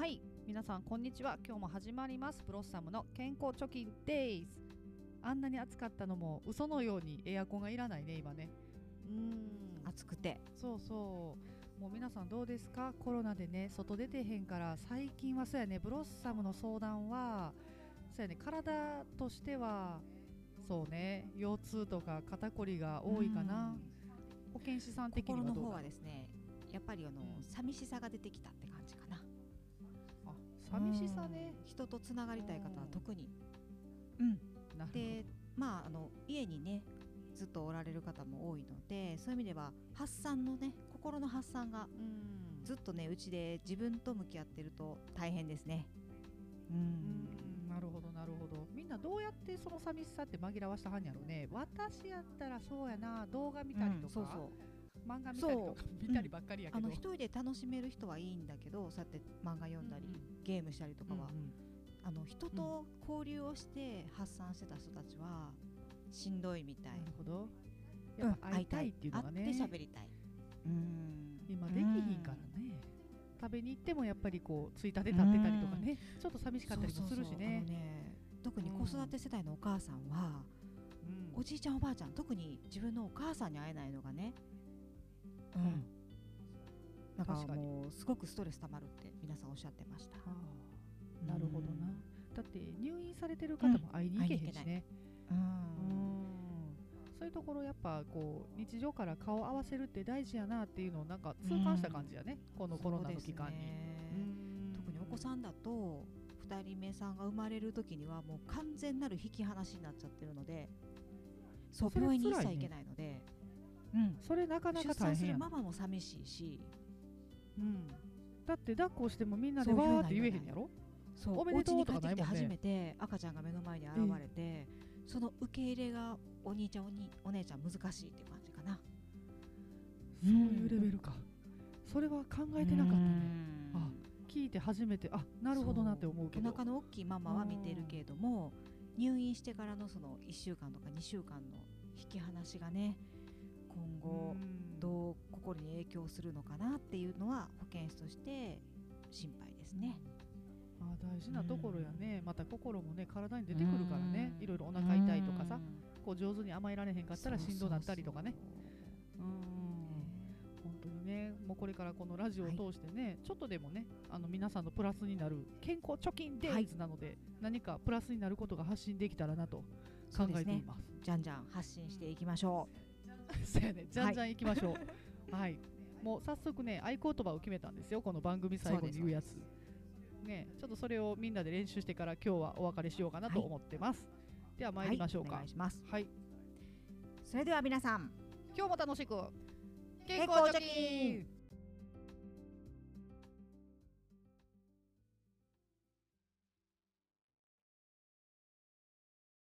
はい。皆さんこんにちは。今日も始まります。ブロッサムの健康貯金デイズ。あんなに暑かったのも嘘のようにエアコンがいらないね今ね。うん。暑くて。そうそう。もう皆さんどうですか？コロナでね外出てへんから。最近はそうやね。ブロッサムの相談はそうやね。体としてはそうね。腰痛とか肩こりが多いかな。保健師さん的には心の方はですねやっぱりあの、うん、寂しさが出てきたって感じかな。あ寂しさね人とつながりたい方は特に。うん。でまああの家にねずっとおられる方も多いのでそういう意味では発散のね心の発散がずっとねうちで自分と向き合ってると大変ですね。うん。なるほどなるほど。みんなどうやってその寂しさって紛らわしたはんやろね。私やったらそうやな動画見たりとか、うん、そうそう漫画見たりとか見たりばっかりやけど、うん、あの一人で楽しめる人はいいんだけどそうやって漫画読んだり、うん、ゲームしたりとかは、うんうん、あの人と交流をして発散してた人たちはしんどいみたい。なるほど。やっぱ会いたいっていうのがね。会って喋りたい。うん。今できひんからね。食べに行ってもやっぱりこうついたて立ってたりとかね。ちょっと寂しかったりもするしね。ね特に子育て世代のお母さんは、うん、おじいちゃんおばあちゃん特に自分のお母さんに会えないのがね、うん、なん。かもうすごくストレスたまるって皆さんおっしゃってました。なるほどな、だって入院されてる方も会いに行けへんしね、うん、そういうところやっぱこう日常から顔を合わせるって大事やなっていうのをなんか痛感した感じやね、このコロナの期間に、ね、特にお子さんだと2人目さんが生まれる時にはもう完全なる引き離しになっちゃってるのでそう病院に一切行けないので、うん、それなかなか大変出産するママも寂しいし、うん、だって抱っこしてもみんなでわーって言えへんやろ？そう。おめでとうとかないもんね。初めて赤ちゃんが目の前に現れて、その受け入れがお兄ちゃんおにお姉ちゃん難しいっていう感じかな。そういうレベルか、それは考えてなかったね。あ聞いて初めてあなるほどなって思うけど。お腹の大きいママは見てるけれども入院してからのその1週間とか2週間の引き離しがねに影響するのかなっていうのは保健師として心配ですね。あ大事なところやね、また心もね体に出てくるからね、いろいろお腹痛いとかさ、こう上手に甘えられへんかったらしんどなったりとかね。本当にねもうこれからこのラジオを通してね、はい、ちょっとでもねあの皆さんのプラスになる健康貯金デイズなので、はい、何かプラスになることが発信できたらなと考えています、ね、じゃんじゃん発信していきましょう、そうやね。じゃんじゃんいきましょう。はい、もう早速ね合言葉を決めたんですよこの番組最後に言うやつね、ちょっとそれをみんなで練習してから今日はお別れしようかなと思ってます。はい、では参りましょうか。はい、お願いします。はい。それでは皆さん、今日も楽しく健康貯金